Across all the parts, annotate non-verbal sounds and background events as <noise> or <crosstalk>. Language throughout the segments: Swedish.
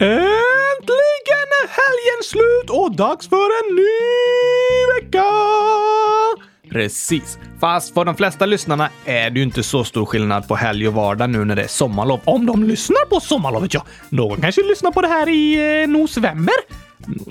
Äntligen är helgen slut och dags för en ny vecka! Precis. Fast för de flesta lyssnarna är det ju inte så stor skillnad på helg och vardag nu när det är sommarlov. Om de lyssnar på sommarlovet, ja. Någon kanske lyssnar på det här i eh, november?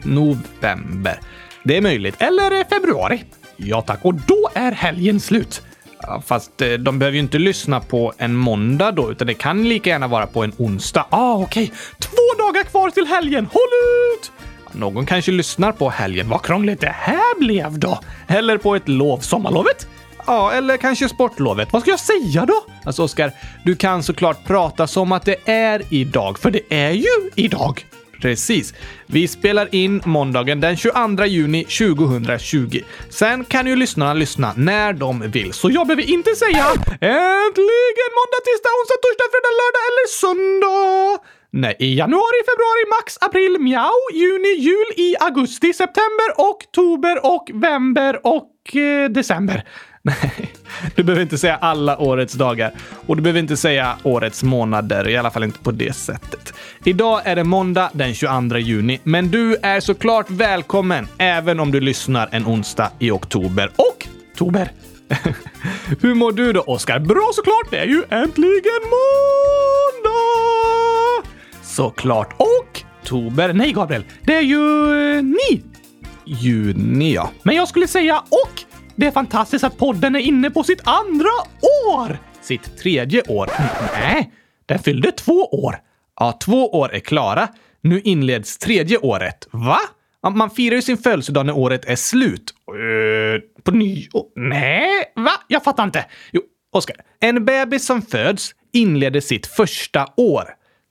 November. Det är möjligt. Eller eh, februari. Ja tack, och då är helgen slut. Ja, fast eh, de behöver ju inte lyssna på en måndag då, utan det kan lika gärna vara på en onsdag. Ah, okej. Okay. Två dagar kvar till helgen. Håll ut! Någon kanske lyssnar på helgen. Vad krångligt det här blev då! Eller på ett lov, sommarlovet? Ja, eller kanske sportlovet. Vad ska jag säga då? Alltså, Oskar, du kan såklart prata som att det är idag, för det är ju idag. Precis. Vi spelar in måndagen den 22 juni 2020. Sen kan ju lyssnarna lyssna när de vill, så jag behöver inte säga äntligen måndag, tisdag, onsdag, torsdag, fredag, lördag eller söndag. Nej, i januari, februari, max, april, mjau, juni, jul, i augusti, september, oktober och november och eh, december. Nej, du behöver inte säga alla årets dagar och du behöver inte säga årets månader, i alla fall inte på det sättet. Idag är det måndag den 22 juni, men du är såklart välkommen även om du lyssnar en onsdag i oktober och oktober. <laughs> Hur mår du då, Oskar? Bra såklart! Det är ju äntligen måndag! Såklart. Och oktober. Nej, Gabriel. Det är ju eh, ni. Juni, ja. Men jag skulle säga och det är fantastiskt att podden är inne på sitt andra år! Sitt tredje år. Nej, den fyllde två år. Ja, två år är klara. Nu inleds tredje året. Va? Man firar ju sin födelsedag när året är slut. Uh, på nyår? Nej, va? Jag fattar inte. Jo, Oskar. En bebis som föds inleder sitt första år.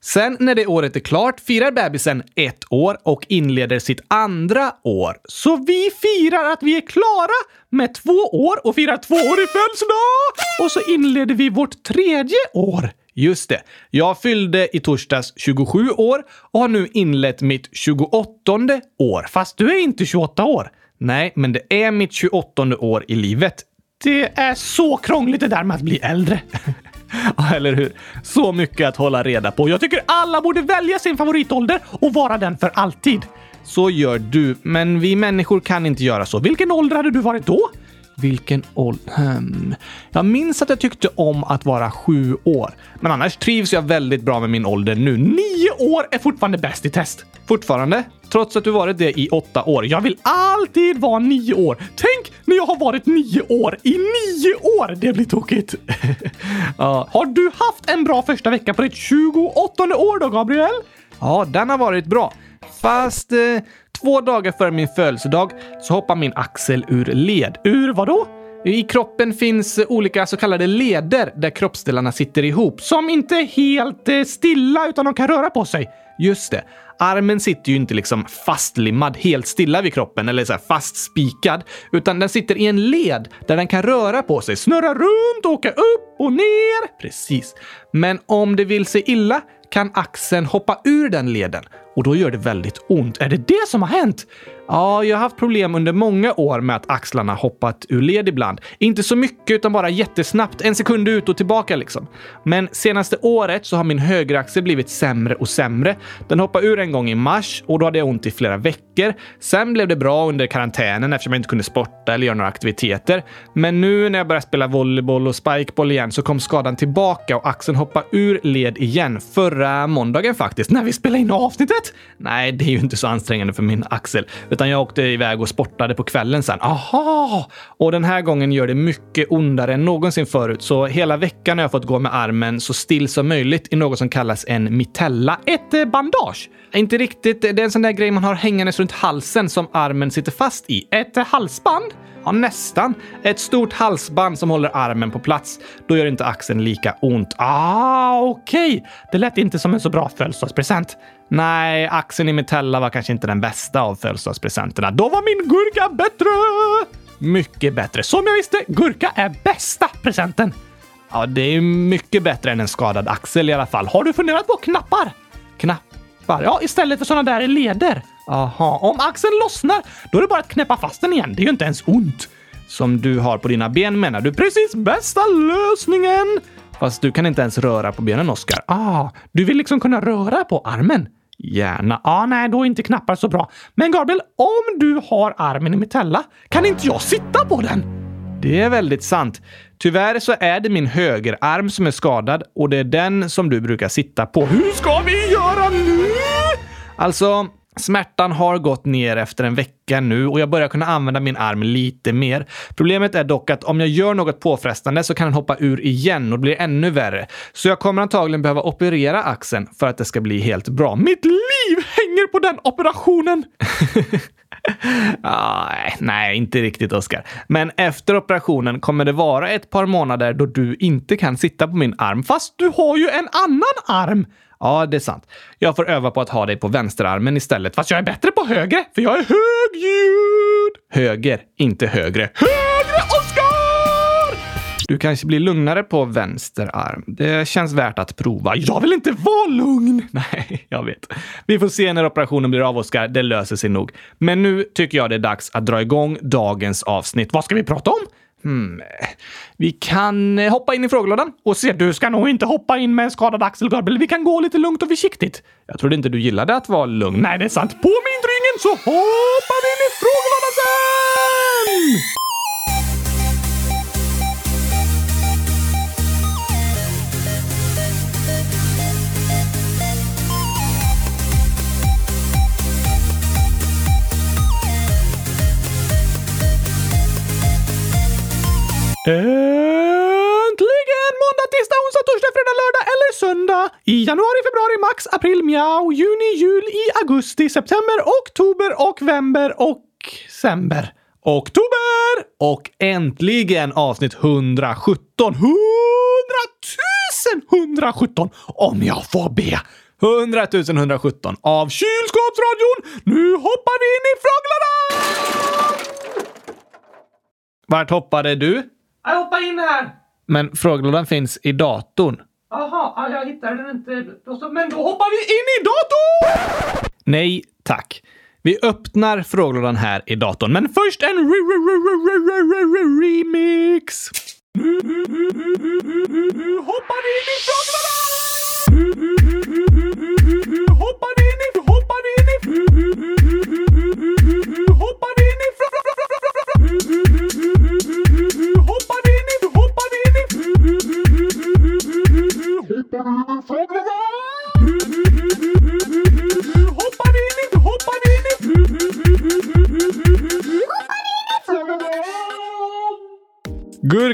Sen när det året är klart firar bebisen ett år och inleder sitt andra år. Så vi firar att vi är klara med två år och firar två år i födelsedag! Och så inleder vi vårt tredje år. Just det. Jag fyllde i torsdags 27 år och har nu inlett mitt 28 år. Fast du är inte 28 år. Nej, men det är mitt 28 år i livet. Det är så krångligt det där med att bli äldre. <laughs> <laughs> Ja, eller hur? Så mycket att hålla reda på. Jag tycker alla borde välja sin favoritålder och vara den för alltid. Så gör du, men vi människor kan inte göra så. Vilken ålder hade du varit då? Vilken ålder? Jag minns att jag tyckte om att vara sju år. Men annars trivs jag väldigt bra med min ålder nu. Nio år är fortfarande bäst i test. Fortfarande? Trots att du varit det i åtta år. Jag vill alltid vara nio år. Tänk när jag har varit nio år i nio år! Det blir tokigt. <laughs> ja. Har du haft en bra första vecka på ditt 28 år då, Gabriel? Ja, den har varit bra. Fast eh, två dagar före min födelsedag så hoppar min axel ur led. Ur vadå? I kroppen finns olika så kallade leder där kroppsdelarna sitter ihop, som inte är helt eh, stilla utan de kan röra på sig. Just det. Armen sitter ju inte liksom fastlimmad helt stilla vid kroppen eller så här fastspikad, utan den sitter i en led där den kan röra på sig, snurra runt, åka upp och ner. Precis. Men om det vill sig illa kan axeln hoppa ur den leden och då gör det väldigt ont. Är det det som har hänt? Ja, jag har haft problem under många år med att axlarna hoppat ur led ibland. Inte så mycket, utan bara jättesnabbt. En sekund ut och tillbaka liksom. Men senaste året så har min högeraxel blivit sämre och sämre. Den hoppade ur en gång i mars och då hade jag ont i flera veckor. Sen blev det bra under karantänen eftersom jag inte kunde sporta eller göra några aktiviteter. Men nu när jag började spela volleyboll och spikeball igen så kom skadan tillbaka och axeln hoppade ur led igen. Förra måndagen faktiskt, när vi spelade in avsnittet. Nej, det är ju inte så ansträngande för min axel utan jag åkte iväg och sportade på kvällen sen. Aha! Och den här gången gör det mycket ondare än någonsin förut, så hela veckan har jag fått gå med armen så still som möjligt i något som kallas en mitella, ett eh, bandage. Inte riktigt, det är en sån där grej man har hängandes runt halsen som armen sitter fast i. Ett eh, halsband? Ja, nästan. Ett stort halsband som håller armen på plats. Då gör inte axeln lika ont. Ah, okej. Okay. Det lät inte som en så bra födelsedagspresent. Nej, axeln i metella var kanske inte den bästa av födelsedagspresenterna. Då var min gurka bättre! Mycket bättre. Som jag visste, gurka är bästa presenten. Ja, det är mycket bättre än en skadad axel i alla fall. Har du funderat på knappar? Knappar? Ja, istället för såna där leder. Aha, om axeln lossnar, då är det bara att knäppa fast den igen. Det är ju inte ens ont. Som du har på dina ben menar du? Precis bästa lösningen! Fast du kan inte ens röra på benen, Oskar. Ah, du vill liksom kunna röra på armen? Gärna. Ah, nej, då är inte knappar så bra. Men Gabriel, om du har armen i mitella, kan inte jag sitta på den? Det är väldigt sant. Tyvärr så är det min högerarm som är skadad och det är den som du brukar sitta på. Hur ska vi göra nu? Alltså, Smärtan har gått ner efter en vecka nu och jag börjar kunna använda min arm lite mer. Problemet är dock att om jag gör något påfrestande så kan den hoppa ur igen och bli blir ännu värre. Så jag kommer antagligen behöva operera axeln för att det ska bli helt bra. Mitt liv hänger på den operationen! <laughs> ah, nej, inte riktigt Oskar. Men efter operationen kommer det vara ett par månader då du inte kan sitta på min arm, fast du har ju en annan arm! Ja, det är sant. Jag får öva på att ha dig på vänsterarmen istället, fast jag är bättre på höger, för jag är högljudd! Höger, inte högre. Högre, Oskar! Du kanske blir lugnare på vänster arm. Det känns värt att prova. Jag vill inte vara lugn! <laughs> Nej, jag vet. Vi får se när operationen blir av, Oskar. Det löser sig nog. Men nu tycker jag det är dags att dra igång dagens avsnitt. Vad ska vi prata om? Hmm. Vi kan eh, hoppa in i frågelådan och se. Du ska nog inte hoppa in med en skadad axel, Gabriel. Vi kan gå lite lugnt och försiktigt. Jag trodde inte du gillade att vara lugn. Nej, det är sant. På myntringen så hoppar vi in i frågelådan sen! Äntligen! Måndag, tisdag, onsdag, torsdag, fredag, lördag eller söndag. I januari, februari, max, april, mjau, juni, jul, i augusti, september, oktober, och november och sember. Oktober! Och äntligen avsnitt 117. 100 117 om jag får be. 100 117 av Kylskåpsradion. Nu hoppar vi in i frågorna! Vart hoppade du? Jag hoppar in här! Men frågelådan finns i datorn. Jaha, jag hittade den inte. Men då hoppar vi in i datorn! Nej, tack. Vi öppnar frågelådan här i datorn, men först en remix! Hoppar in i frågelådan!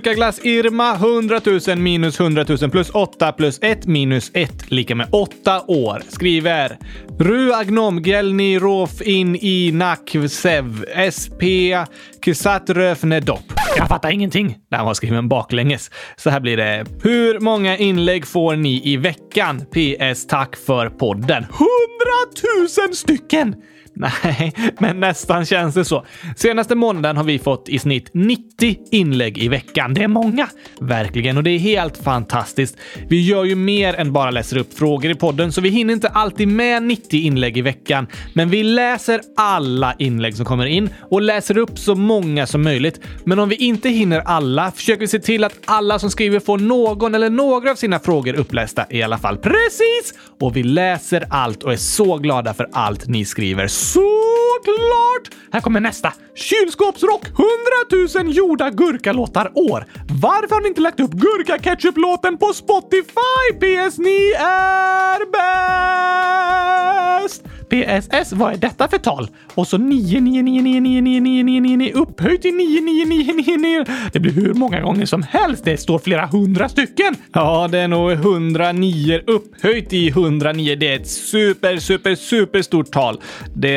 Gurkaglass Irma 100 000 minus 100 000 plus 8 plus 1 minus 1 lika med 8 år. Skriver Ru agnom gelni rof in i nakvsev sp kusat röfne dopp. Jag fattar ingenting. Den var skriven baklänges. Så här blir det. Hur många inlägg får ni i veckan? PS. Tack för podden. 100 000 stycken! <laughs> Nej, men nästan känns det så. Senaste månaden har vi fått i snitt 90 inlägg i veckan. Det är många, verkligen, och det är helt fantastiskt. Vi gör ju mer än bara läser upp frågor i podden, så vi hinner inte alltid med 90 inlägg i veckan. Men vi läser alla inlägg som kommer in och läser upp så många som möjligt. Men om vi inte hinner alla försöker vi se till att alla som skriver får någon eller några av sina frågor upplästa i alla fall. Precis! Och vi läser allt och är så glada för allt ni skriver. Såklart! Här kommer nästa. Kylskåpsrock 100 000 gjorda gurkalåtar år. Varför har ni inte lagt upp gurka-ketchup-låten på Spotify? PS. Ni är bäst! PSS, vad är detta för tal? Och så 9, 9, 9, 9, 9, 9, 9, 9, 9, 9 upphöjt till 9999. Det blir hur många gånger som helst. Det står flera hundra stycken. Ja, det är nog 109 upphöjt i 109. Det är ett super, super, super stort tal. Det,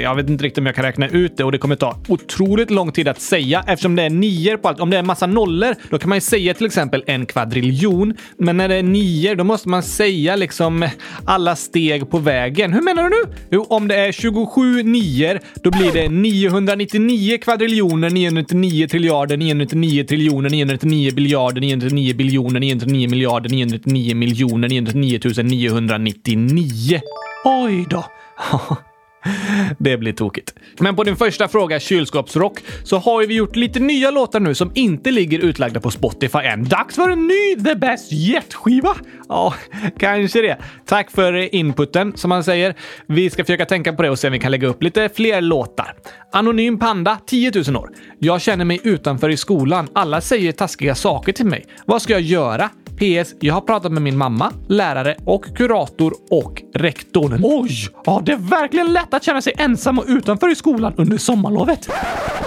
jag vet inte riktigt om jag kan räkna ut det och det kommer ta otroligt lång tid att säga eftersom det är nior på allt. Om det är en massa nollor, då kan man ju säga till exempel en kvadriljon. Men när det är nior, då måste man säga liksom alla steg på vägen. Hur menar du nu? Jo, om det är 27 nior, då blir det 999 kvadriljoner, 999 triljarder, 999 triljoner, 999 biljarder, 999 biljoner, 999 miljarder, 999 miljoner, 999 999. Oj då! <laughs> <laughs> Det blir tokigt. Men på din första fråga, kylskåpsrock, så har vi gjort lite nya låtar nu som inte ligger utlagda på Spotify än. Dags för en ny The Best Jet-skiva! Ja, kanske det. Tack för inputen, som man säger. Vi ska försöka tänka på det och se om vi kan lägga upp lite fler låtar. Anonym Panda, 10 000 år. Jag känner mig utanför i skolan. Alla säger taskiga saker till mig. Vad ska jag göra? PS. Jag har pratat med min mamma, lärare och kurator och rektorn. Oj! Ja, det är verkligen lätt att känna sig ensam och utanför i skolan under sommarlovet.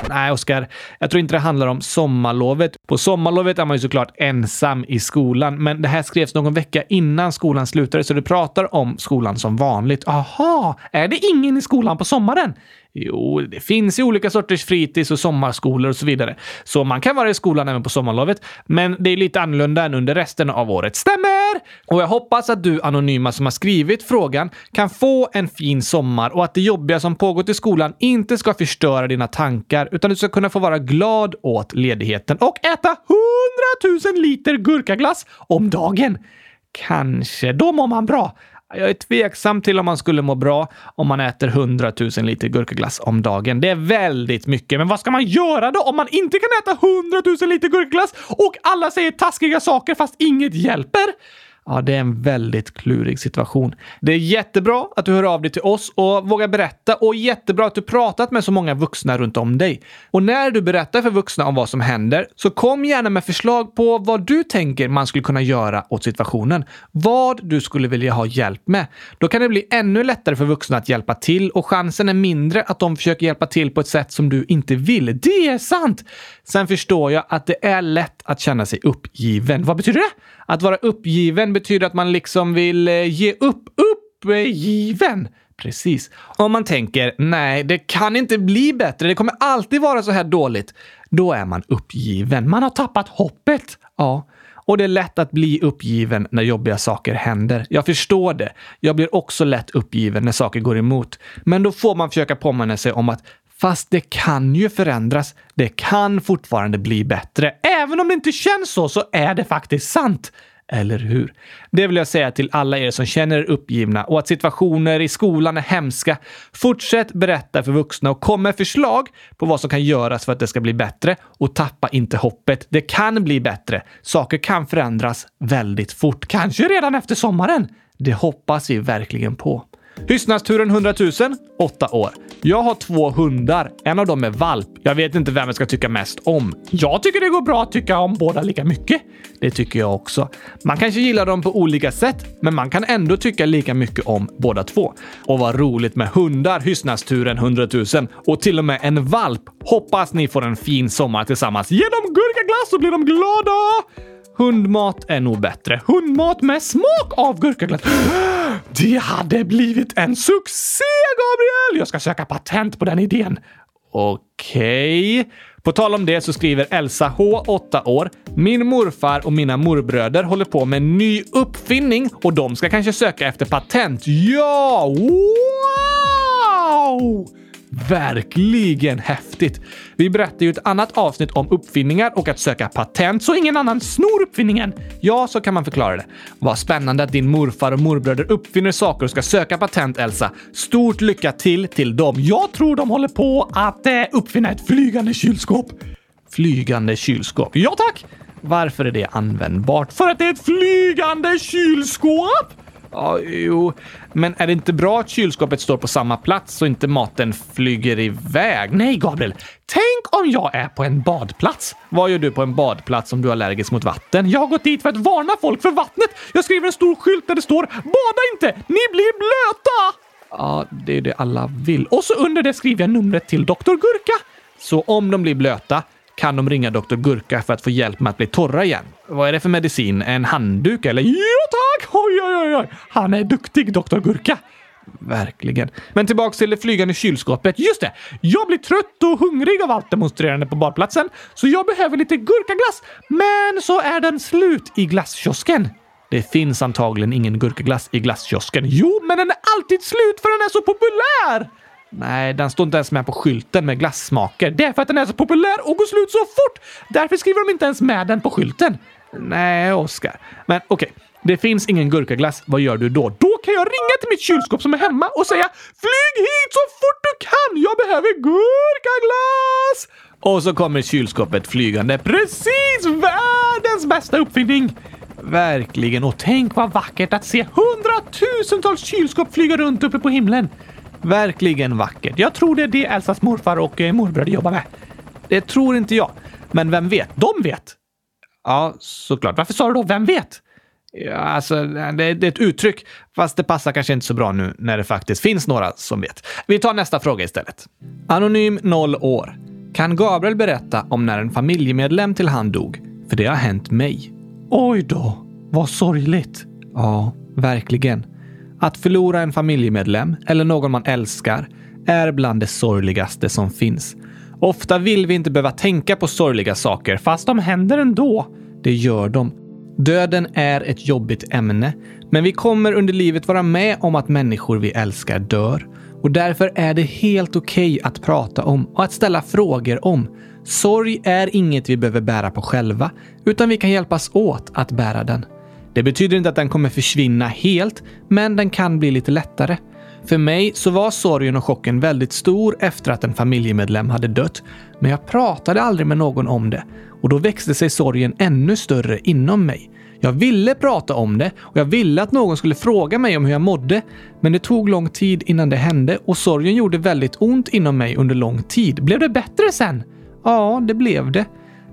Nej, Oskar. Jag tror inte det handlar om sommarlovet. På sommarlovet är man ju såklart ensam i skolan, men det här skrevs någon vecka innan skolan slutade, så du pratar om skolan som vanligt. Aha, är det ingen i skolan på sommaren? Jo, det finns ju olika sorters fritids och sommarskolor och så vidare. Så man kan vara i skolan även på sommarlovet, men det är lite annorlunda än under resten av året. Stämmer! Och jag hoppas att du anonyma som har skrivit frågan kan få en fin sommar och att det jobbiga som pågått i skolan inte ska förstöra dina tankar, utan du ska kunna få vara glad åt ledigheten och äta hundratusen liter gurkaglass om dagen. Kanske. Då mår man bra. Jag är tveksam till om man skulle må bra om man äter 100 000 liter gurkaglass om dagen. Det är väldigt mycket, men vad ska man göra då om man inte kan äta 100 000 liter gurkaglass och alla säger taskiga saker fast inget hjälper? Ja, det är en väldigt klurig situation. Det är jättebra att du hör av dig till oss och vågar berätta och jättebra att du pratat med så många vuxna runt om dig. Och när du berättar för vuxna om vad som händer, så kom gärna med förslag på vad du tänker man skulle kunna göra åt situationen. Vad du skulle vilja ha hjälp med. Då kan det bli ännu lättare för vuxna att hjälpa till och chansen är mindre att de försöker hjälpa till på ett sätt som du inte vill. Det är sant! Sen förstår jag att det är lätt att känna sig uppgiven. Vad betyder det? Att vara uppgiven betyder att man liksom vill eh, ge upp. Uppgiven! Precis. Om man tänker nej, det kan inte bli bättre, det kommer alltid vara så här dåligt. Då är man uppgiven. Man har tappat hoppet. Ja. Och det är lätt att bli uppgiven när jobbiga saker händer. Jag förstår det. Jag blir också lätt uppgiven när saker går emot. Men då får man försöka påminna sig om att Fast det kan ju förändras. Det kan fortfarande bli bättre. Även om det inte känns så, så är det faktiskt sant. Eller hur? Det vill jag säga till alla er som känner er uppgivna och att situationer i skolan är hemska. Fortsätt berätta för vuxna och kom med förslag på vad som kan göras för att det ska bli bättre. Och tappa inte hoppet. Det kan bli bättre. Saker kan förändras väldigt fort. Kanske redan efter sommaren. Det hoppas vi verkligen på. Hyssnadsturen 100 000, 8 år. Jag har två hundar. En av dem är valp. Jag vet inte vem jag ska tycka mest om. Jag tycker det går bra att tycka om båda lika mycket. Det tycker jag också. Man kanske gillar dem på olika sätt, men man kan ändå tycka lika mycket om båda två. Och vad roligt med hundar, Hyssnasturen 100 000 och till och med en valp. Hoppas ni får en fin sommar tillsammans. Ge dem gurkaglass så blir de glada! Hundmat är nog bättre. Hundmat med smak av gurkaglass. <gasps> Det hade blivit en succé, Gabriel! Jag ska söka patent på den idén. Okej. Okay. På tal om det så skriver Elsa H, 8 år. Min morfar och mina morbröder håller på med en ny uppfinning och de ska kanske söka efter patent. Ja! Wow! Verkligen häftigt! Vi berättar ju ett annat avsnitt om uppfinningar och att söka patent så ingen annan snor uppfinningen. Ja, så kan man förklara det. Vad spännande att din morfar och morbröder uppfinner saker och ska söka patent, Elsa. Stort lycka till till dem. Jag tror de håller på att eh, uppfinna ett flygande kylskåp. Flygande kylskåp? Ja, tack! Varför är det användbart? För att det är ett flygande kylskåp! Ja, jo, men är det inte bra att kylskåpet står på samma plats så inte maten flyger iväg? Nej, Gabriel. Tänk om jag är på en badplats. Vad gör du på en badplats om du är allergisk mot vatten? Jag har gått dit för att varna folk för vattnet. Jag skriver en stor skylt där det står “Bada inte! Ni blir blöta!” Ja, det är det alla vill. Och så under det skriver jag numret till Dr. Gurka. Så om de blir blöta kan de ringa Dr. Gurka för att få hjälp med att bli torra igen. Vad är det för medicin? En handduk eller? Ja tack! Oj, oj, oj! Han är duktig, Dr. Gurka. Verkligen. Men tillbaks till det flygande kylskåpet. Just det! Jag blir trött och hungrig av allt demonstrerande på badplatsen, så jag behöver lite gurkaglass. Men så är den slut i glasskiosken. Det finns antagligen ingen gurkaglass i glasskiosken. Jo, men den är alltid slut för den är så populär! Nej, den står inte ens med på skylten med glassmaker. Det är för att den är så populär och går slut så fort! Därför skriver de inte ens med den på skylten. Nej, Oskar. Men okej. Okay. Det finns ingen gurkaglass. Vad gör du då? Då kan jag ringa till mitt kylskåp som är hemma och säga “Flyg hit så fort du kan! Jag behöver gurkaglass!” Och så kommer kylskåpet flygande. Precis! Världens bästa uppfinning! Verkligen. Och tänk vad vackert att se hundratusentals kylskåp flyga runt uppe på himlen. Verkligen vackert. Jag tror det är det Elsas morfar och eh, morbröder jobbar med. Det tror inte jag. Men vem vet? De vet! Ja, såklart. Varför sa du då “vem vet”? Ja, alltså, det, det är ett uttryck, fast det passar kanske inte så bra nu när det faktiskt finns några som vet. Vi tar nästa fråga istället. Anonym 0 år. Kan Gabriel berätta om när en familjemedlem till han dog? För det har hänt mig. Oj då, vad sorgligt. Ja, verkligen. Att förlora en familjemedlem eller någon man älskar är bland det sorgligaste som finns. Ofta vill vi inte behöva tänka på sorgliga saker, fast de händer ändå. Det gör de. Döden är ett jobbigt ämne, men vi kommer under livet vara med om att människor vi älskar dör. Och därför är det helt okej okay att prata om och att ställa frågor om. Sorg är inget vi behöver bära på själva, utan vi kan hjälpas åt att bära den. Det betyder inte att den kommer försvinna helt, men den kan bli lite lättare. För mig så var sorgen och chocken väldigt stor efter att en familjemedlem hade dött, men jag pratade aldrig med någon om det och då växte sig sorgen ännu större inom mig. Jag ville prata om det och jag ville att någon skulle fråga mig om hur jag mådde, men det tog lång tid innan det hände och sorgen gjorde väldigt ont inom mig under lång tid. Blev det bättre sen? Ja, det blev det.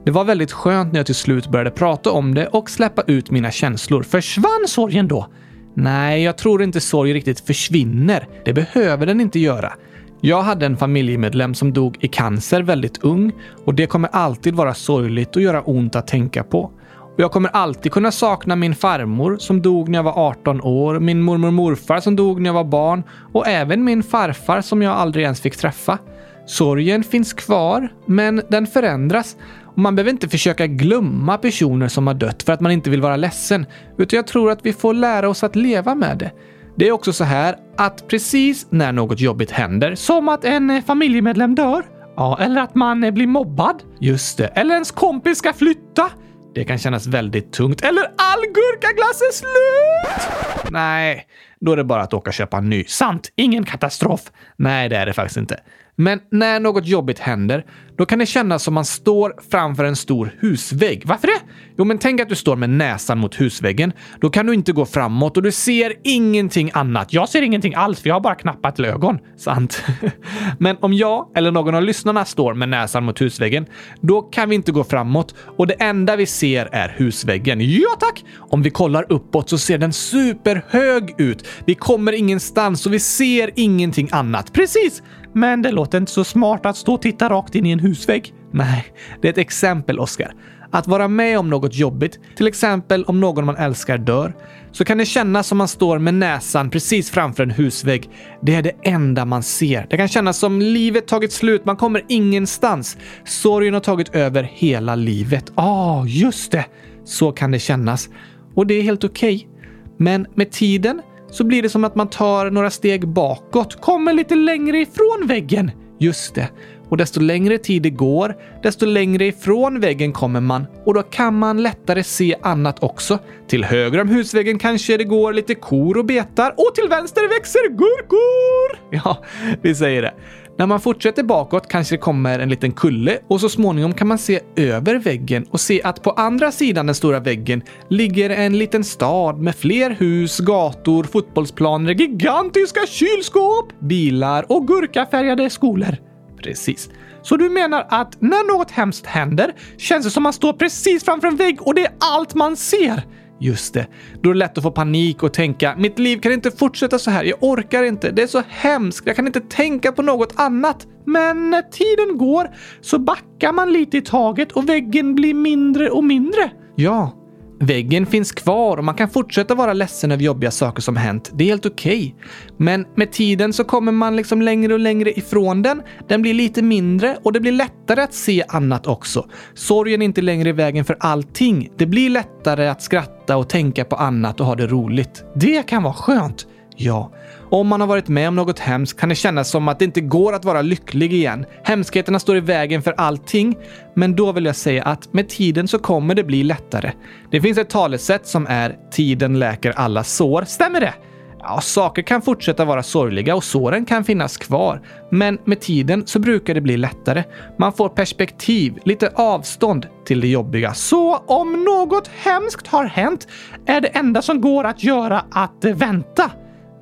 Det var väldigt skönt när jag till slut började prata om det och släppa ut mina känslor. Försvann sorgen då? Nej, jag tror inte sorg riktigt försvinner. Det behöver den inte göra. Jag hade en familjemedlem som dog i cancer väldigt ung och det kommer alltid vara sorgligt och göra ont att tänka på. Och jag kommer alltid kunna sakna min farmor som dog när jag var 18 år, min mormor och morfar som dog när jag var barn och även min farfar som jag aldrig ens fick träffa. Sorgen finns kvar, men den förändras man behöver inte försöka glömma personer som har dött för att man inte vill vara ledsen, utan jag tror att vi får lära oss att leva med det. Det är också så här att precis när något jobbigt händer, som att en eh, familjemedlem dör, ja, eller att man eh, blir mobbad, just det, eller ens kompis ska flytta, det kan kännas väldigt tungt. Eller all gurkaglass är slut! Nej, då är det bara att åka och köpa en ny. Sant, ingen katastrof. Nej, det är det faktiskt inte. Men när något jobbigt händer, då kan det kännas som man står framför en stor husvägg. Varför det? Jo, men tänk att du står med näsan mot husväggen. Då kan du inte gå framåt och du ser ingenting annat. Jag ser ingenting alls, för jag har bara knappat till ögon. Sant. <laughs> men om jag eller någon av lyssnarna står med näsan mot husväggen, då kan vi inte gå framåt och det enda vi ser är husväggen. Ja tack! Om vi kollar uppåt så ser den superhög ut. Vi kommer ingenstans och vi ser ingenting annat. Precis! Men det låter inte så smart att stå och titta rakt in i en husvägg. Nej, det är ett exempel, Oskar. Att vara med om något jobbigt, till exempel om någon man älskar dör, så kan det kännas som man står med näsan precis framför en husvägg. Det är det enda man ser. Det kan kännas som livet tagit slut, man kommer ingenstans. Sorgen har tagit över hela livet. Ja, ah, just det! Så kan det kännas. Och det är helt okej. Okay. Men med tiden så blir det som att man tar några steg bakåt, kommer lite längre ifrån väggen. Just det. Och desto längre tid det går, desto längre ifrån väggen kommer man och då kan man lättare se annat också. Till höger om husväggen kanske det går lite kor och betar och till vänster växer gurkor! Ja, vi säger det. När man fortsätter bakåt kanske det kommer en liten kulle och så småningom kan man se över väggen och se att på andra sidan den stora väggen ligger en liten stad med fler hus, gator, fotbollsplaner, gigantiska kylskåp, bilar och gurkafärgade skolor. Precis. Så du menar att när något hemskt händer känns det som man står precis framför en vägg och det är allt man ser? Just det. Då är det lätt att få panik och tänka mitt liv kan inte fortsätta så här. Jag orkar inte. Det är så hemskt. Jag kan inte tänka på något annat. Men när tiden går så backar man lite i taget och väggen blir mindre och mindre. Ja, Väggen finns kvar och man kan fortsätta vara ledsen över jobbiga saker som hänt. Det är helt okej. Okay. Men med tiden så kommer man liksom längre och längre ifrån den. Den blir lite mindre och det blir lättare att se annat också. Sorgen är inte längre i vägen för allting. Det blir lättare att skratta och tänka på annat och ha det roligt. Det kan vara skönt. Ja, om man har varit med om något hemskt kan det kännas som att det inte går att vara lycklig igen. Hemskheterna står i vägen för allting. Men då vill jag säga att med tiden så kommer det bli lättare. Det finns ett talesätt som är “tiden läker alla sår”. Stämmer det? Ja, saker kan fortsätta vara sorgliga och såren kan finnas kvar. Men med tiden så brukar det bli lättare. Man får perspektiv, lite avstånd till det jobbiga. Så om något hemskt har hänt är det enda som går att göra att vänta.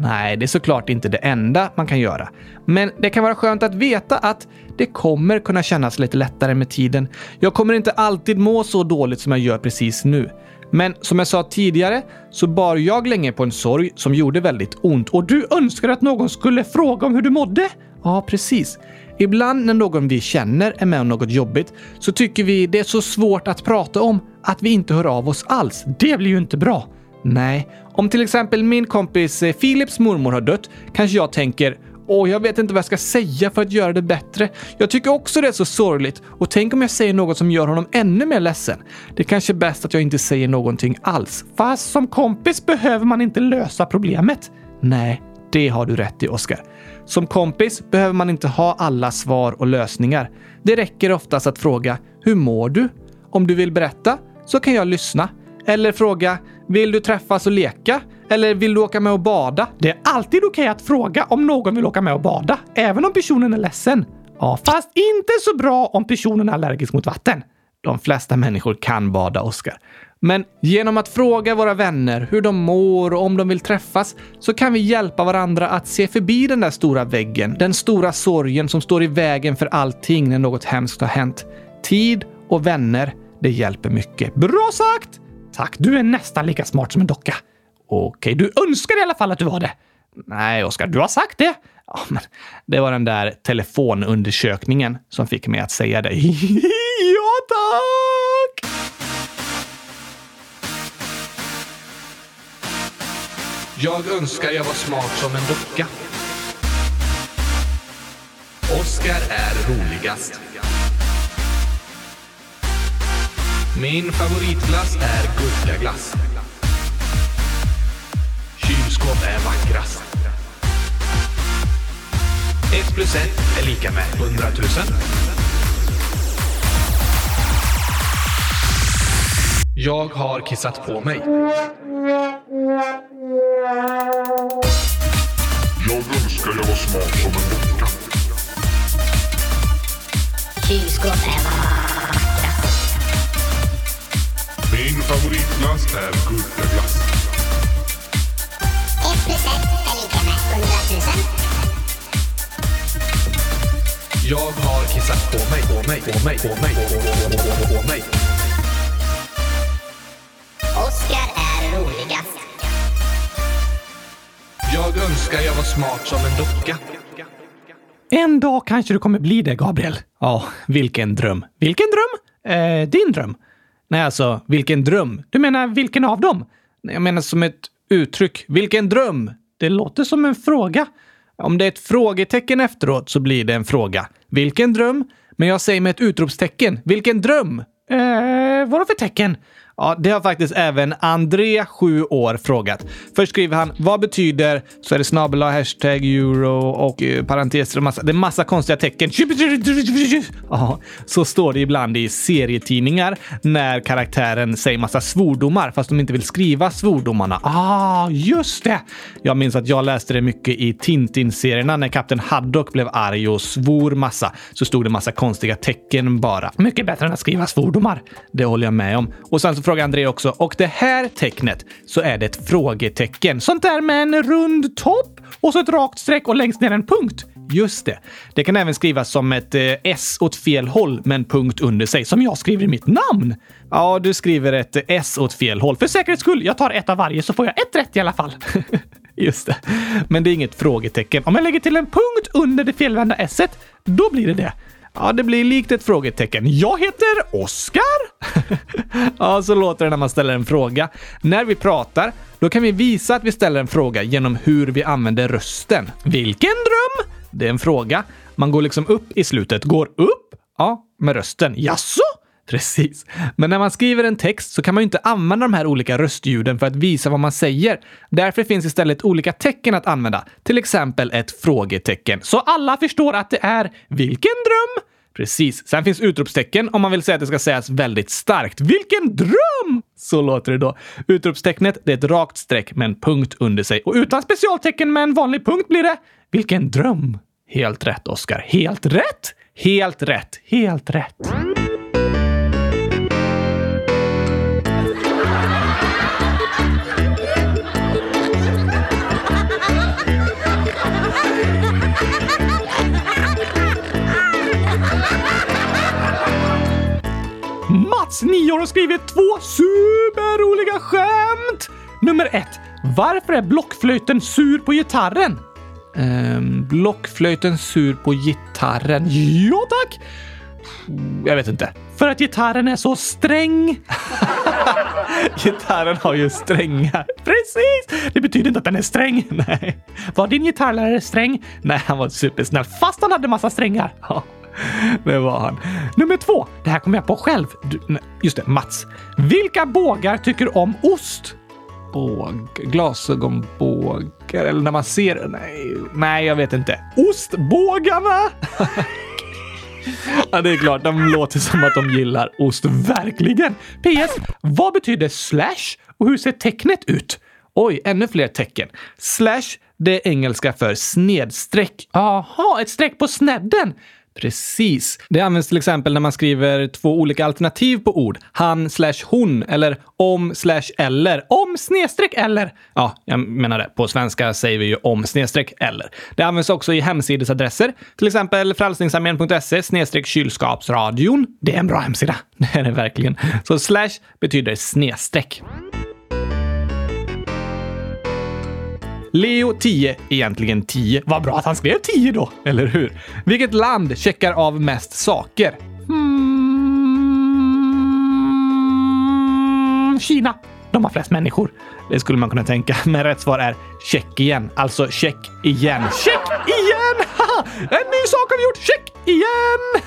Nej, det är såklart inte det enda man kan göra. Men det kan vara skönt att veta att det kommer kunna kännas lite lättare med tiden. Jag kommer inte alltid må så dåligt som jag gör precis nu. Men som jag sa tidigare så bar jag länge på en sorg som gjorde väldigt ont och du önskar att någon skulle fråga om hur du mådde? Ja, precis. Ibland när någon vi känner är med om något jobbigt så tycker vi det är så svårt att prata om att vi inte hör av oss alls. Det blir ju inte bra. Nej, om till exempel min kompis eh, Philips mormor har dött kanske jag tänker Åh, jag vet inte vad jag ska säga för att göra det bättre. Jag tycker också det är så sorgligt. Och tänk om jag säger något som gör honom ännu mer ledsen. Det är kanske är bäst att jag inte säger någonting alls. Fast som kompis behöver man inte lösa problemet. Nej, det har du rätt i, Oskar. Som kompis behöver man inte ha alla svar och lösningar. Det räcker oftast att fråga “Hur mår du?” Om du vill berätta så kan jag lyssna. Eller fråga “Vill du träffas och leka?” Eller vill du åka med och bada? Det är alltid okej okay att fråga om någon vill åka med och bada, även om personen är ledsen. Ja, fast inte så bra om personen är allergisk mot vatten. De flesta människor kan bada, Oskar. Men genom att fråga våra vänner hur de mår och om de vill träffas så kan vi hjälpa varandra att se förbi den där stora väggen, den stora sorgen som står i vägen för allting när något hemskt har hänt. Tid och vänner, det hjälper mycket. Bra sagt! Tack, du är nästan lika smart som en docka. Okej, du önskar i alla fall att du var det. Nej, Oskar, du har sagt det. Ja, men det var den där telefonundersökningen som fick mig att säga det. <laughs> ja, tack! Jag önskar jag var smart som en docka. Oskar är roligast. Min favoritglass är gurkaglass kylskåp är vackrast. Ett plus ett är lika med hundratusen. Jag har kissat på mig. Jag önskar jag var smart som en docka. Kylskåp är vackrast. Min favoritglass är gurkaglass. Jag har kissat på mig, på mig, på mig, på mig, på, på, på mig. Oskar är roligast. Jag önskar jag var smart som en docka. En dag kanske du kommer bli det, Gabriel. Ja, vilken dröm. Vilken dröm? Eh, din dröm? Nej, alltså, vilken dröm? Du menar vilken av dem? Nej, Jag menar som ett uttryck. Vilken dröm? Det låter som en fråga. Om det är ett frågetecken efteråt så blir det en fråga. Vilken dröm? Men jag säger med ett utropstecken. Vilken dröm? Eh, vadå för tecken? Ja, det har faktiskt även André, 7 år, frågat. Först skriver han “Vad betyder?” så är det snabel hashtag euro och eh, parenteser och massa, det är massa konstiga tecken. <laughs> Ja, så står det ibland i serietidningar när karaktären säger massa svordomar fast de inte vill skriva svordomarna. Ah, just det! Jag minns att jag läste det mycket i Tintin-serierna när kapten Haddock blev arg och svor massa. Så stod det massa konstiga tecken bara. Mycket bättre än att skriva svordomar. Det håller jag med om. Och sen så frågar André också. Och det här tecknet så är det ett frågetecken. Sånt där med en rund topp och så ett rakt streck och längst ner en punkt. Just det. Det kan även skrivas som ett eh, S åt fel håll med en punkt under sig, som jag skriver i mitt namn. Ja, du skriver ett eh, S åt fel håll. För säkerhets skull, jag tar ett av varje så får jag ett rätt i alla fall. <laughs> Just det. Men det är inget frågetecken. Om jag lägger till en punkt under det felvända S, då blir det det. Ja, det blir likt ett frågetecken. Jag heter Oskar. <laughs> ja, så låter det när man ställer en fråga. När vi pratar, då kan vi visa att vi ställer en fråga genom hur vi använder rösten. Vilken dröm? Det är en fråga. Man går liksom upp i slutet. Går upp? Ja, med rösten. Jaså? Precis. Men när man skriver en text så kan man ju inte använda de här olika röstljuden för att visa vad man säger. Därför finns istället olika tecken att använda. Till exempel ett frågetecken. Så alla förstår att det är “Vilken dröm?” Precis. Sen finns utropstecken om man vill säga att det ska sägas väldigt starkt. Vilken dröm! Så låter det då. Utropstecknet det är ett rakt streck med en punkt under sig. Och utan specialtecken med en vanlig punkt blir det Vilken dröm! Helt rätt, Oskar. Helt rätt! Helt rätt! Helt rätt! Mats, 9 år, har skrivit två superroliga skämt! Nummer ett. Varför är blockflöjten sur på gitarren? Ehm, blockflöjten sur på gitarren? Ja, tack! Jag vet inte. För att gitarren är så sträng. <laughs> gitarren har ju strängar. Precis! Det betyder inte att den är sträng. <laughs> Nej. Var din gitarrlärare sträng? Nej, han var supersnäll fast han hade massa strängar. <laughs> Det var han. Nummer två. Det här kom jag på själv. Du, nej, just det, Mats. Vilka bågar tycker om ost? Båg... Glasögonbågar? Eller när man ser... Nej, nej, jag vet inte. Ostbågarna! <laughs> ja, det är klart. De låter som att de gillar ost. Verkligen! PS. Vad betyder slash och hur ser tecknet ut? Oj, ännu fler tecken. Slash, det är engelska för snedstreck. Aha, ett streck på snedden. Precis. Det används till exempel när man skriver två olika alternativ på ord. Han slash hon eller om slash eller. Om snedstreck eller. Ja, jag menar det. På svenska säger vi ju om snedstreck eller. Det används också i hemsidesadresser. Till exempel frälsningsarmén.se snedstreck kylskapsradion. Det är en bra hemsida. <laughs> Det är det verkligen. Så slash betyder snedstreck. Leo 10, egentligen 10. Vad bra att han skrev 10 då, eller hur? Vilket land checkar av mest saker? Hmm, Kina. De har flest människor. Det skulle man kunna tänka, <laughs> men rätt svar är check igen. Alltså check igen. Check igen! <laughs> en ny sak har vi gjort! Check igen!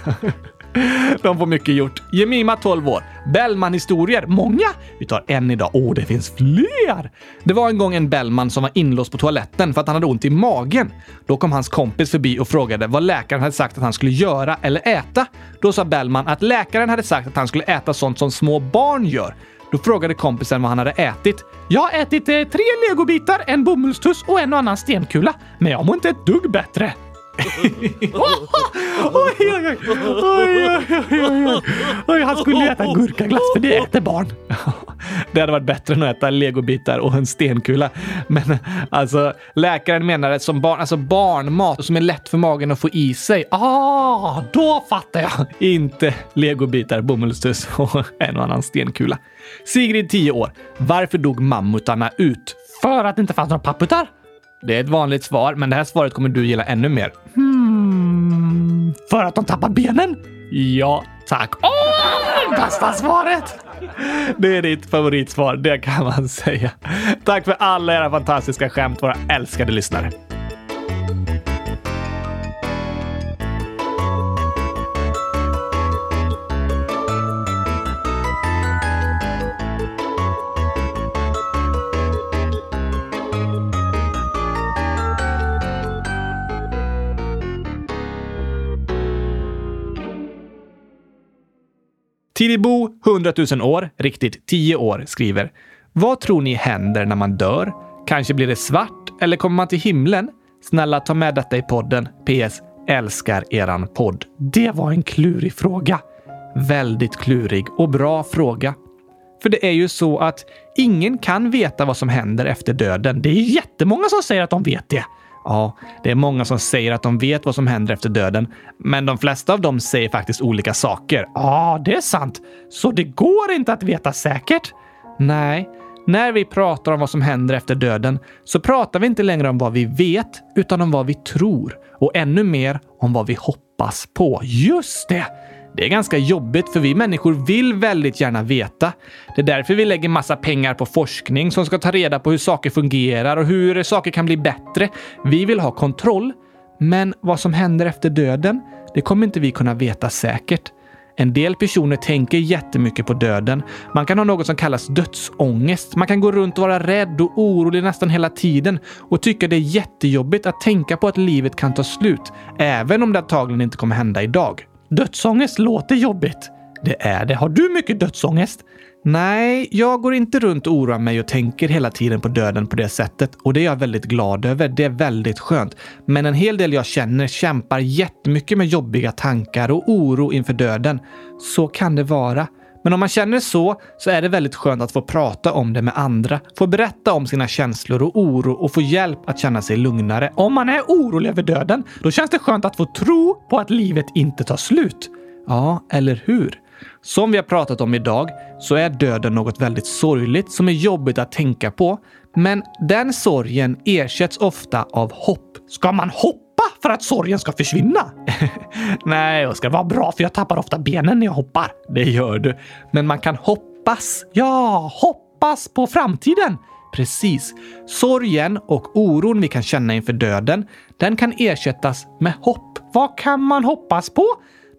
<laughs> <laughs> De får mycket gjort. Jemima 12 år. Bellman-historier. Många. Vi tar en idag. Åh, oh, det finns fler! Det var en gång en Bellman som var inlåst på toaletten för att han hade ont i magen. Då kom hans kompis förbi och frågade vad läkaren hade sagt att han skulle göra eller äta. Då sa Bellman att läkaren hade sagt att han skulle äta sånt som små barn gör. Då frågade kompisen vad han hade ätit. Jag har ätit eh, tre legobitar, en bomullstuss och en och annan stenkula. Men jag mår inte ett dugg bättre oj, oj, oj, oj, oj, oj, Han skulle äta gurkaglass för det äter barn. <laughs> Det hade varit bättre än att äta legobitar och en stenkula. Men alltså, läkaren menade som barn, alltså barnmat som är lätt för magen att få i sig. Ah, då fattar jag! Inte legobitar, bomullstuss och en och annan stenkula. Sigrid, 10 år. Varför dog mammutarna ut? För att det inte fanns några papputar? Det är ett vanligt svar, men det här svaret kommer du gilla ännu mer. Hmm, för att de tappar benen? Ja, tack. Åh, oh, bästa svaret! Det är ditt favoritsvar, det kan man <laughs> säga. Tack för alla era fantastiska skämt, våra älskade lyssnare. Tidibo, 100 000 år, riktigt 10 år, skriver Vad tror ni händer när man dör? Kanske blir det svart eller kommer man till himlen? Snälla ta med detta i podden. PS. Älskar eran podd. Det var en klurig fråga. Väldigt klurig och bra fråga. För det är ju så att ingen kan veta vad som händer efter döden. Det är jättemånga som säger att de vet det. Ja, det är många som säger att de vet vad som händer efter döden, men de flesta av dem säger faktiskt olika saker. Ja, det är sant. Så det går inte att veta säkert? Nej, när vi pratar om vad som händer efter döden så pratar vi inte längre om vad vi vet, utan om vad vi tror. Och ännu mer om vad vi hoppas på. Just det! Det är ganska jobbigt för vi människor vill väldigt gärna veta. Det är därför vi lägger massa pengar på forskning som ska ta reda på hur saker fungerar och hur saker kan bli bättre. Vi vill ha kontroll. Men vad som händer efter döden, det kommer inte vi kunna veta säkert. En del personer tänker jättemycket på döden. Man kan ha något som kallas dödsångest. Man kan gå runt och vara rädd och orolig nästan hela tiden och tycka det är jättejobbigt att tänka på att livet kan ta slut, även om det antagligen inte kommer hända idag. Dödsångest låter jobbigt. Det är det. Har du mycket dödsångest? Nej, jag går inte runt och oroar mig och tänker hela tiden på döden på det sättet och det är jag väldigt glad över. Det är väldigt skönt. Men en hel del jag känner kämpar jättemycket med jobbiga tankar och oro inför döden. Så kan det vara. Men om man känner så, så är det väldigt skönt att få prata om det med andra, få berätta om sina känslor och oro och få hjälp att känna sig lugnare. Om man är orolig över döden, då känns det skönt att få tro på att livet inte tar slut. Ja, eller hur? Som vi har pratat om idag så är döden något väldigt sorgligt som är jobbigt att tänka på. Men den sorgen ersätts ofta av hopp. Ska man hoppa för att sorgen ska försvinna? <laughs> Nej, Oskar, vad bra för jag tappar ofta benen när jag hoppar. Det gör du. Men man kan hoppas. Ja, hoppas på framtiden. Precis. Sorgen och oron vi kan känna inför döden, den kan ersättas med hopp. Vad kan man hoppas på?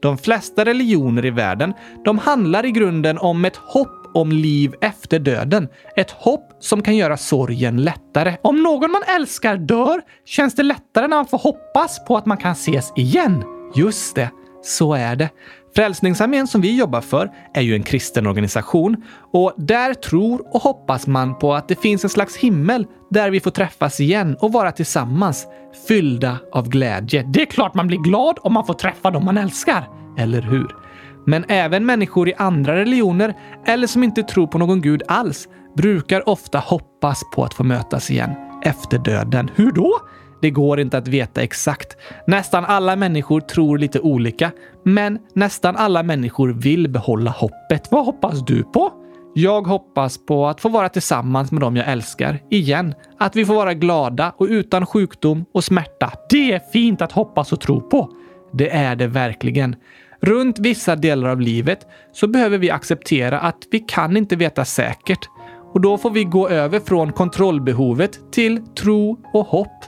De flesta religioner i världen, de handlar i grunden om ett hopp om liv efter döden. Ett hopp som kan göra sorgen lättare. Om någon man älskar dör känns det lättare när man får hoppas på att man kan ses igen. Just det, så är det. Frälsningsarmén som vi jobbar för är ju en kristen organisation och där tror och hoppas man på att det finns en slags himmel där vi får träffas igen och vara tillsammans, fyllda av glädje. Det är klart man blir glad om man får träffa dem man älskar, eller hur? Men även människor i andra religioner, eller som inte tror på någon gud alls, brukar ofta hoppas på att få mötas igen efter döden. Hur då? Det går inte att veta exakt. Nästan alla människor tror lite olika, men nästan alla människor vill behålla hoppet. Vad hoppas du på? Jag hoppas på att få vara tillsammans med dem jag älskar igen. Att vi får vara glada och utan sjukdom och smärta. Det är fint att hoppas och tro på. Det är det verkligen. Runt vissa delar av livet så behöver vi acceptera att vi kan inte veta säkert. Och då får vi gå över från kontrollbehovet till tro och hopp.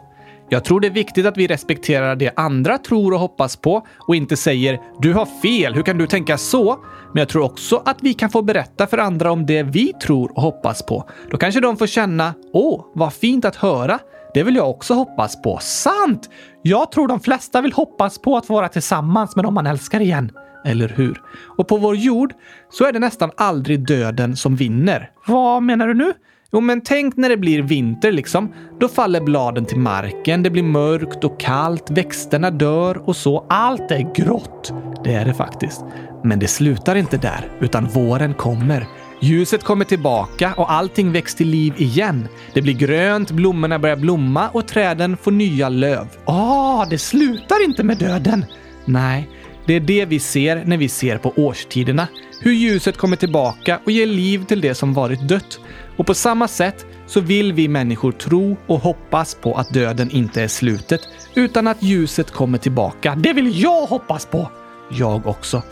Jag tror det är viktigt att vi respekterar det andra tror och hoppas på och inte säger “du har fel, hur kan du tänka så?” Men jag tror också att vi kan få berätta för andra om det vi tror och hoppas på. Då kanske de får känna “åh, vad fint att höra, det vill jag också hoppas på.” Sant! Jag tror de flesta vill hoppas på att få vara tillsammans med dem man älskar igen. Eller hur? Och på vår jord så är det nästan aldrig döden som vinner. Vad menar du nu? Jo, men tänk när det blir vinter liksom. Då faller bladen till marken, det blir mörkt och kallt, växterna dör och så. Allt är grått. Det är det faktiskt. Men det slutar inte där, utan våren kommer. Ljuset kommer tillbaka och allting väcks till liv igen. Det blir grönt, blommorna börjar blomma och träden får nya löv. Ah, det slutar inte med döden! Nej, det är det vi ser när vi ser på årstiderna. Hur ljuset kommer tillbaka och ger liv till det som varit dött. Och på samma sätt så vill vi människor tro och hoppas på att döden inte är slutet, utan att ljuset kommer tillbaka. Det vill jag hoppas på! Jag också.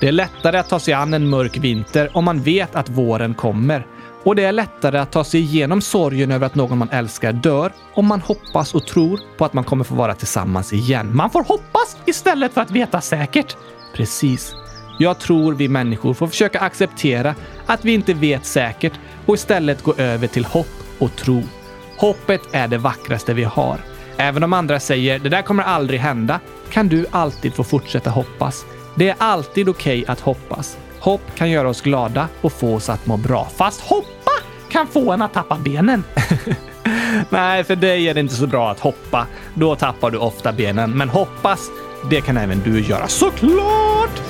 Det är lättare att ta sig an en mörk vinter om man vet att våren kommer. Och det är lättare att ta sig igenom sorgen över att någon man älskar dör om man hoppas och tror på att man kommer få vara tillsammans igen. Man får hoppas istället för att veta säkert. Precis. Jag tror vi människor får försöka acceptera att vi inte vet säkert och istället gå över till hopp och tro. Hoppet är det vackraste vi har. Även om andra säger “det där kommer aldrig hända” kan du alltid få fortsätta hoppas. Det är alltid okej okay att hoppas. Hopp kan göra oss glada och få oss att må bra. Fast hoppa kan få en att tappa benen. <laughs> Nej, för dig är det inte så bra att hoppa. Då tappar du ofta benen. Men hoppas, det kan även du göra. Såklart!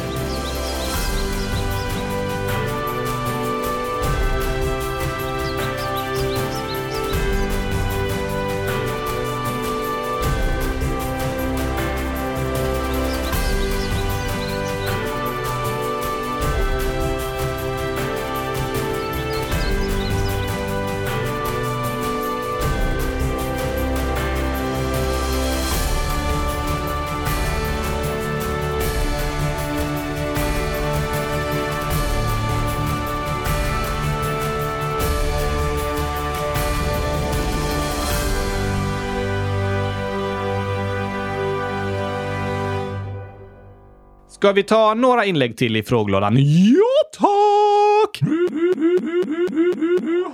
Ska vi ta några inlägg till i frågelådan? Ja, tack!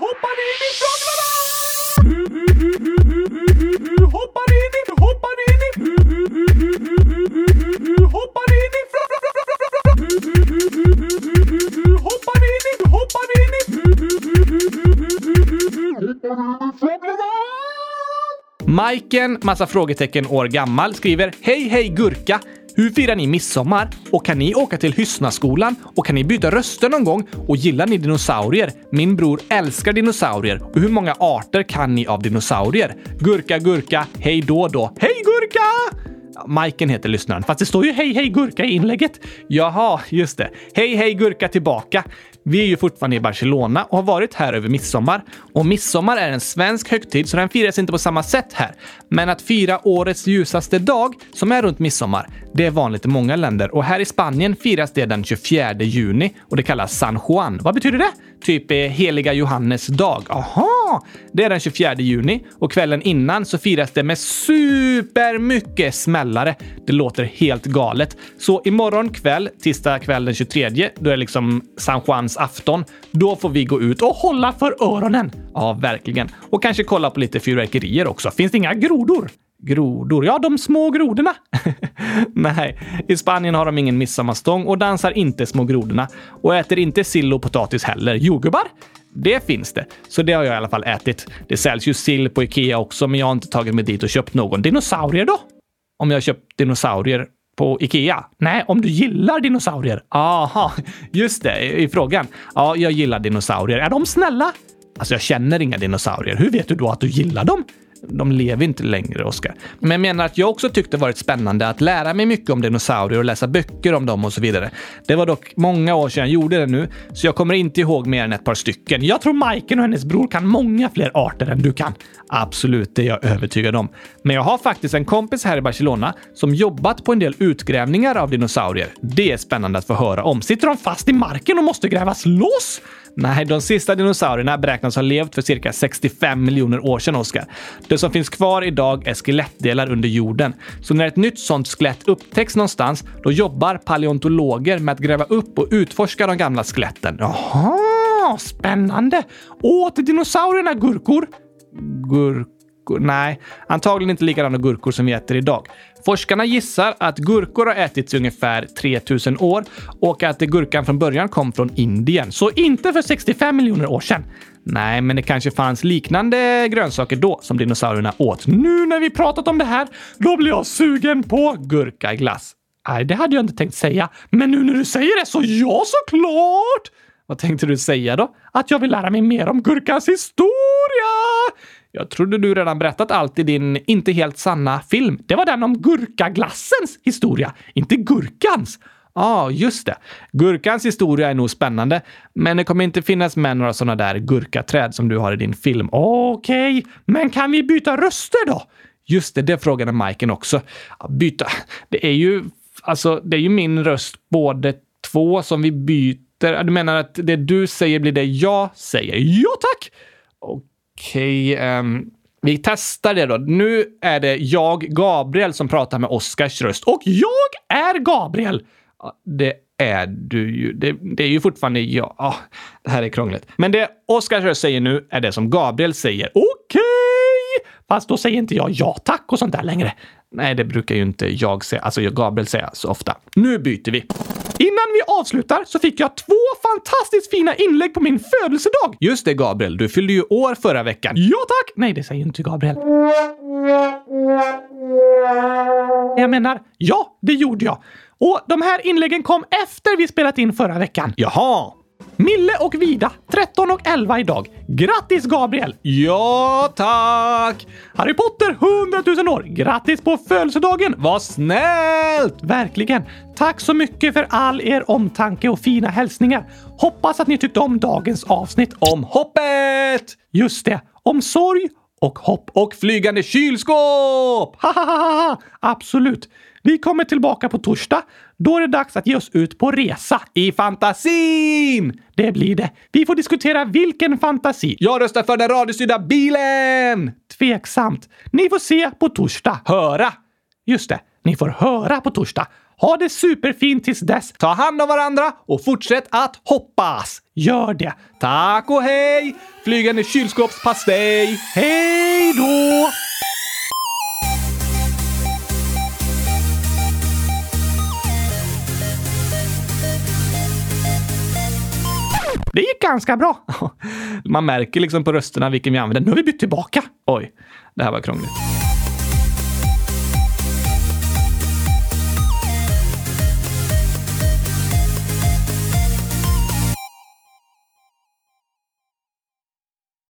Hoppar in i frågelådan! Hoppar in i, hoppar in i, hoppar in i, frå- hoppar in i, hoppar in i. Majken, massa frågetecken år gammal, skriver Hej hej gurka! Hur firar ni midsommar? Och kan ni åka till Hyssnaskolan? Och kan ni byta röster någon gång? Och gillar ni dinosaurier? Min bror älskar dinosaurier. Och hur många arter kan ni av dinosaurier? Gurka, gurka, hej då då. Hej gurka! Majken heter lyssnaren, fast det står ju hej hej gurka i inlägget. Jaha, just det. Hej hej gurka tillbaka. Vi är ju fortfarande i Barcelona och har varit här över midsommar. Och midsommar är en svensk högtid så den firas inte på samma sätt här. Men att fira årets ljusaste dag, som är runt midsommar, det är vanligt i många länder. Och här i Spanien firas det den 24 juni och det kallas San Juan. Vad betyder det? Typ eh, heliga Johannes dag. Aha! Det är den 24 juni och kvällen innan så firas det med supermycket smällare. Det låter helt galet. Så imorgon kväll, tisdag kväll den 23, då är det liksom San Juans afton. Då får vi gå ut och hålla för öronen. Ja, verkligen. Och kanske kolla på lite fyrverkerier också. Finns det inga grodor? Grodor? Ja, de små grodorna. <laughs> Nej, i Spanien har de ingen midsommarstång och dansar inte små grodorna. Och äter inte sill och potatis heller. Jordgubbar? Det finns det. Så det har jag i alla fall ätit. Det säljs ju sill på Ikea också, men jag har inte tagit mig dit och köpt någon. Dinosaurier då? Om jag har köpt dinosaurier på Ikea? Nej, om du gillar dinosaurier. Aha, just det, i i frågan. Ja, jag gillar dinosaurier. Är de snälla? Alltså, jag känner inga dinosaurier. Hur vet du då att du gillar dem? De lever inte längre, Oskar. Men jag menar att jag också tyckte det varit spännande att lära mig mycket om dinosaurier och läsa böcker om dem och så vidare. Det var dock många år sedan jag gjorde det nu, så jag kommer inte ihåg mer än ett par stycken. Jag tror Majken och hennes bror kan många fler arter än du kan. Absolut, det är jag övertygad om. Men jag har faktiskt en kompis här i Barcelona som jobbat på en del utgrävningar av dinosaurier. Det är spännande att få höra om. Sitter de fast i marken och måste grävas loss? Nej, de sista dinosaurierna beräknas ha levt för cirka 65 miljoner år sedan, Oskar. Det som finns kvar idag är skelettdelar under jorden. Så när ett nytt sånt skelett upptäcks någonstans, då jobbar paleontologer med att gräva upp och utforska de gamla skeletten. Jaha, spännande! Åt dinosaurierna gurkor? Gurkor? Nej, antagligen inte likadana gurkor som vi äter idag. Forskarna gissar att gurkor har ätits i ungefär 3000 år och att gurkan från början kom från Indien. Så inte för 65 miljoner år sedan. Nej, men det kanske fanns liknande grönsaker då som dinosaurierna åt. Nu när vi pratat om det här, då blir jag sugen på gurkaglass. Nej, det hade jag inte tänkt säga. Men nu när du säger det så ja, såklart! Vad tänkte du säga då? Att jag vill lära mig mer om gurkans historia! Jag trodde du redan berättat allt i din inte helt sanna film. Det var den om gurkaglassens historia, inte gurkans. Ja, ah, just det. Gurkans historia är nog spännande, men det kommer inte finnas med några sådana där gurkaträd som du har i din film. Okej, men kan vi byta röster då? Just det, det frågade Majken också. Byta? Det är ju, alltså, det är ju min röst båda två som vi byter. Du menar att det du säger blir det jag säger? Ja, tack! Okej, ehm, vi testar det då. Nu är det jag, Gabriel, som pratar med Oskars röst. Och jag är Gabriel! Ja, Det är du ju. Det, det är ju fortfarande jag. Ah, det här är krångligt. Men det Oskars röst säger nu är det som Gabriel säger. Okej! Fast då säger inte jag ja tack och sånt där längre. Nej, det brukar ju inte jag säga, alltså Gabriel säger så ofta. Nu byter vi. Innan vi avslutar så fick jag två fantastiskt fina inlägg på min födelsedag. Just det, Gabriel. Du fyllde ju år förra veckan. Ja, tack! Nej, det säger inte Gabriel. Jag menar, ja, det gjorde jag. Och de här inläggen kom efter vi spelat in förra veckan. Jaha! Mille och Vida, 13 och 11 idag. Grattis Gabriel! Ja, tack! Harry Potter, 100 000 år. Grattis på födelsedagen! Vad snällt! Verkligen. Tack så mycket för all er omtanke och fina hälsningar. Hoppas att ni tyckte om dagens avsnitt om hoppet! Just det, om sorg och hopp och flygande kylskåp! Hahaha! Absolut. Vi kommer tillbaka på torsdag. Då är det dags att ge oss ut på resa i fantasin! Det blir det. Vi får diskutera vilken fantasi. Jag röstar för den radiostyrda bilen! Tveksamt. Ni får se på torsdag. Höra! Just det, ni får höra på torsdag. Ha det superfint tills dess. Ta hand om varandra och fortsätt att hoppas. Gör det. Tack och hej! Flygande kylskåpspastej. Hej då! Det gick ganska bra. <laughs> Man märker liksom på rösterna vilken vi använder. Nu har vi bytt tillbaka. Oj, det här var krångligt.